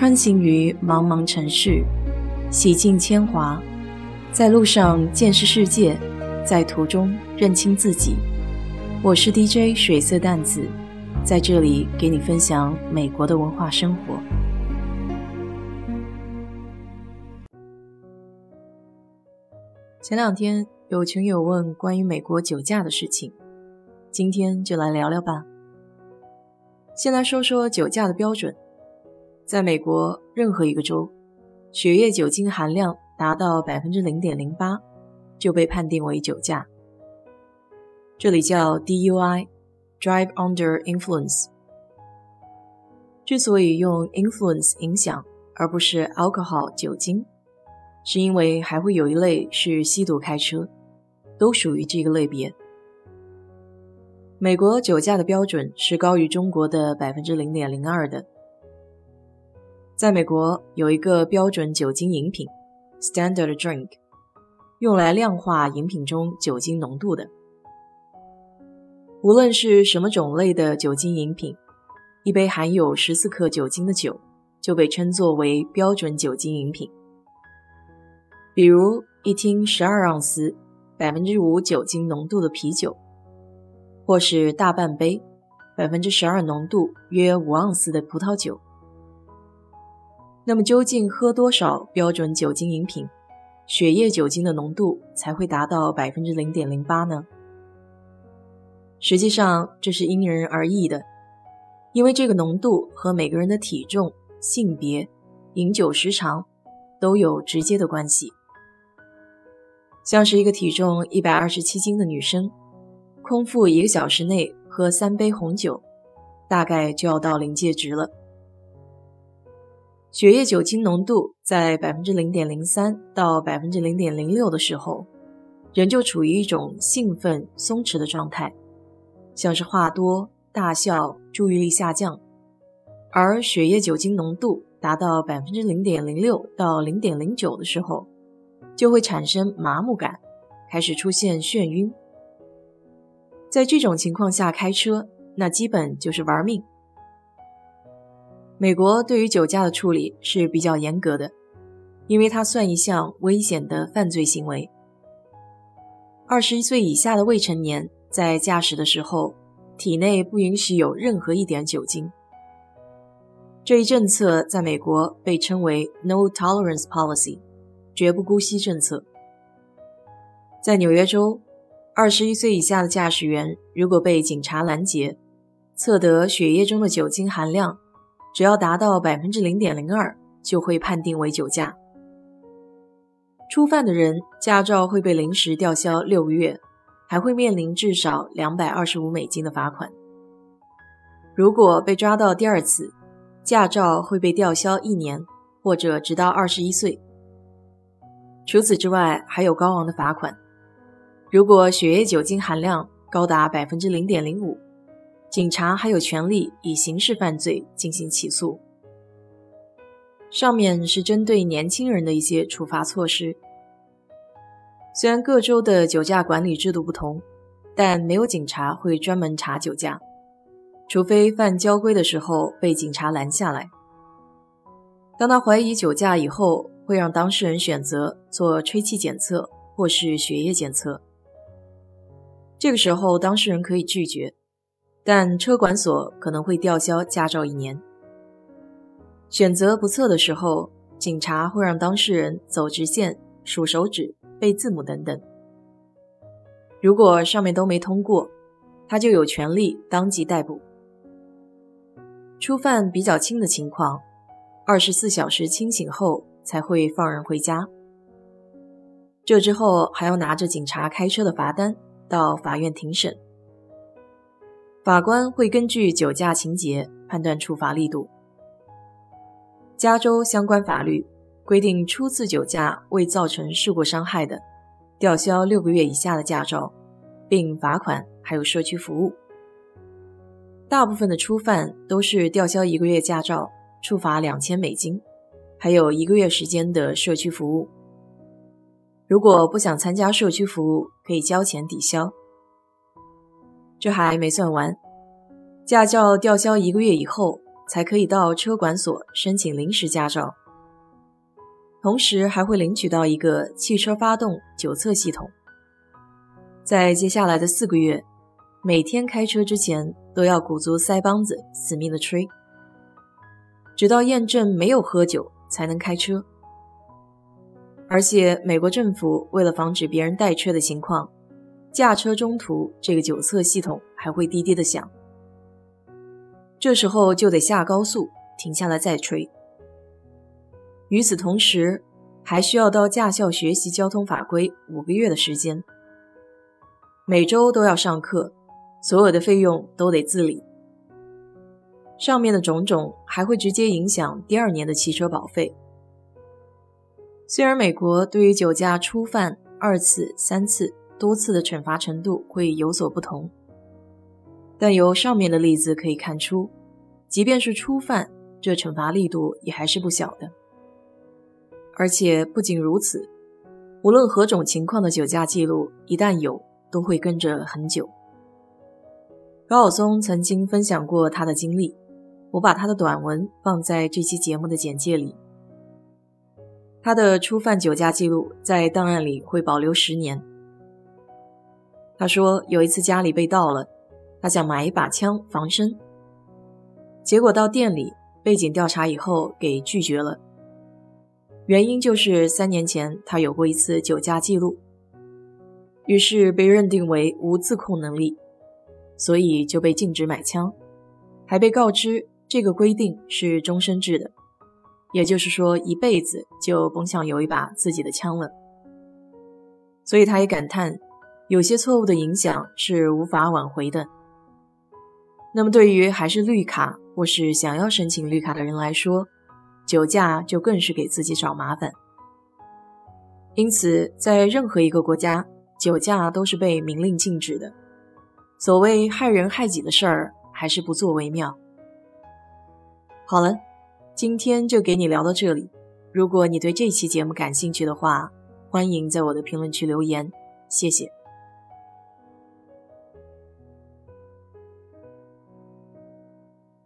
穿行于茫茫城市，洗尽铅华，在路上见识世界，在途中认清自己。我是 DJ 水色淡子，在这里给你分享美国的文化生活。前两天有群友问关于美国酒驾的事情，今天就来聊聊吧。先来说说酒驾的标准。在美国任何一个州，血液酒精含量达到百分之零点零八，就被判定为酒驾。这里叫 DUI，Drive Under Influence。之所以用 influence 影响，而不是 alcohol 酒精，是因为还会有一类是吸毒开车，都属于这个类别。美国酒驾的标准是高于中国的百分之零点零二的。在美国有一个标准酒精饮品 （Standard Drink），用来量化饮品中酒精浓度的。无论是什么种类的酒精饮品，一杯含有十四克酒精的酒就被称作为标准酒精饮品。比如一听十二盎司百分之五酒精浓度的啤酒，或是大半杯百分之十二浓度约五盎司的葡萄酒。那么究竟喝多少标准酒精饮品，血液酒精的浓度才会达到百分之零点零八呢？实际上这是因人而异的，因为这个浓度和每个人的体重、性别、饮酒时长都有直接的关系。像是一个体重一百二十七斤的女生，空腹一个小时内喝三杯红酒，大概就要到临界值了。血液酒精浓度在百分之零点零三到百分之零点零六的时候，人就处于一种兴奋、松弛的状态，像是话多、大笑、注意力下降；而血液酒精浓度达到百分之零点零六到零点零九的时候，就会产生麻木感，开始出现眩晕。在这种情况下开车，那基本就是玩命。美国对于酒驾的处理是比较严格的，因为它算一项危险的犯罪行为。二十一岁以下的未成年在驾驶的时候，体内不允许有任何一点酒精。这一政策在美国被称为 “No Tolerance Policy”，绝不姑息政策。在纽约州，二十一岁以下的驾驶员如果被警察拦截，测得血液中的酒精含量。只要达到百分之零点零二，就会判定为酒驾。初犯的人，驾照会被临时吊销六个月，还会面临至少两百二十五美金的罚款。如果被抓到第二次，驾照会被吊销一年，或者直到二十一岁。除此之外，还有高昂的罚款。如果血液酒精含量高达百分之零点零五。警察还有权利以刑事犯罪进行起诉。上面是针对年轻人的一些处罚措施。虽然各州的酒驾管理制度不同，但没有警察会专门查酒驾，除非犯交规的时候被警察拦下来。当他怀疑酒驾以后，会让当事人选择做吹气检测或是血液检测。这个时候，当事人可以拒绝。但车管所可能会吊销驾照一年。选择不测的时候，警察会让当事人走直线、数手指、背字母等等。如果上面都没通过，他就有权利当即逮捕。初犯比较轻的情况，二十四小时清醒后才会放人回家。这之后还要拿着警察开车的罚单到法院庭审。法官会根据酒驾情节判断处罚力度。加州相关法律规定，初次酒驾未造成事故伤害的，吊销六个月以下的驾照，并罚款，还有社区服务。大部分的初犯都是吊销一个月驾照，处罚两千美金，还有一个月时间的社区服务。如果不想参加社区服务，可以交钱抵消。这还没算完，驾照吊销一个月以后，才可以到车管所申请临时驾照，同时还会领取到一个汽车发动九测系统。在接下来的四个月，每天开车之前都要鼓足腮帮子死命的吹，直到验证没有喝酒才能开车。而且，美国政府为了防止别人带车的情况，驾车中途这个九测系统还会滴滴的响，这时候就得下高速停下来再吹。与此同时，还需要到驾校学习交通法规五个月的时间，每周都要上课，所有的费用都得自理。上面的种种还会直接影响第二年的汽车保费。虽然美国对于酒驾初犯二次、三次、多次的惩罚程度会有所不同，但由上面的例子可以看出，即便是初犯，这惩罚力度也还是不小的。而且不仅如此，无论何种情况的酒驾记录一旦有，都会跟着很久。高晓松曾经分享过他的经历，我把他的短文放在这期节目的简介里。他的初犯酒驾记录在档案里会保留十年。他说有一次家里被盗了，他想买一把枪防身，结果到店里背景调查以后给拒绝了，原因就是三年前他有过一次酒驾记录，于是被认定为无自控能力，所以就被禁止买枪，还被告知这个规定是终身制的。也就是说，一辈子就甭想有一把自己的枪了。所以他也感叹，有些错误的影响是无法挽回的。那么，对于还是绿卡或是想要申请绿卡的人来说，酒驾就更是给自己找麻烦。因此，在任何一个国家，酒驾都是被明令禁止的。所谓害人害己的事儿，还是不做为妙。好了。今天就给你聊到这里。如果你对这期节目感兴趣的话，欢迎在我的评论区留言，谢谢。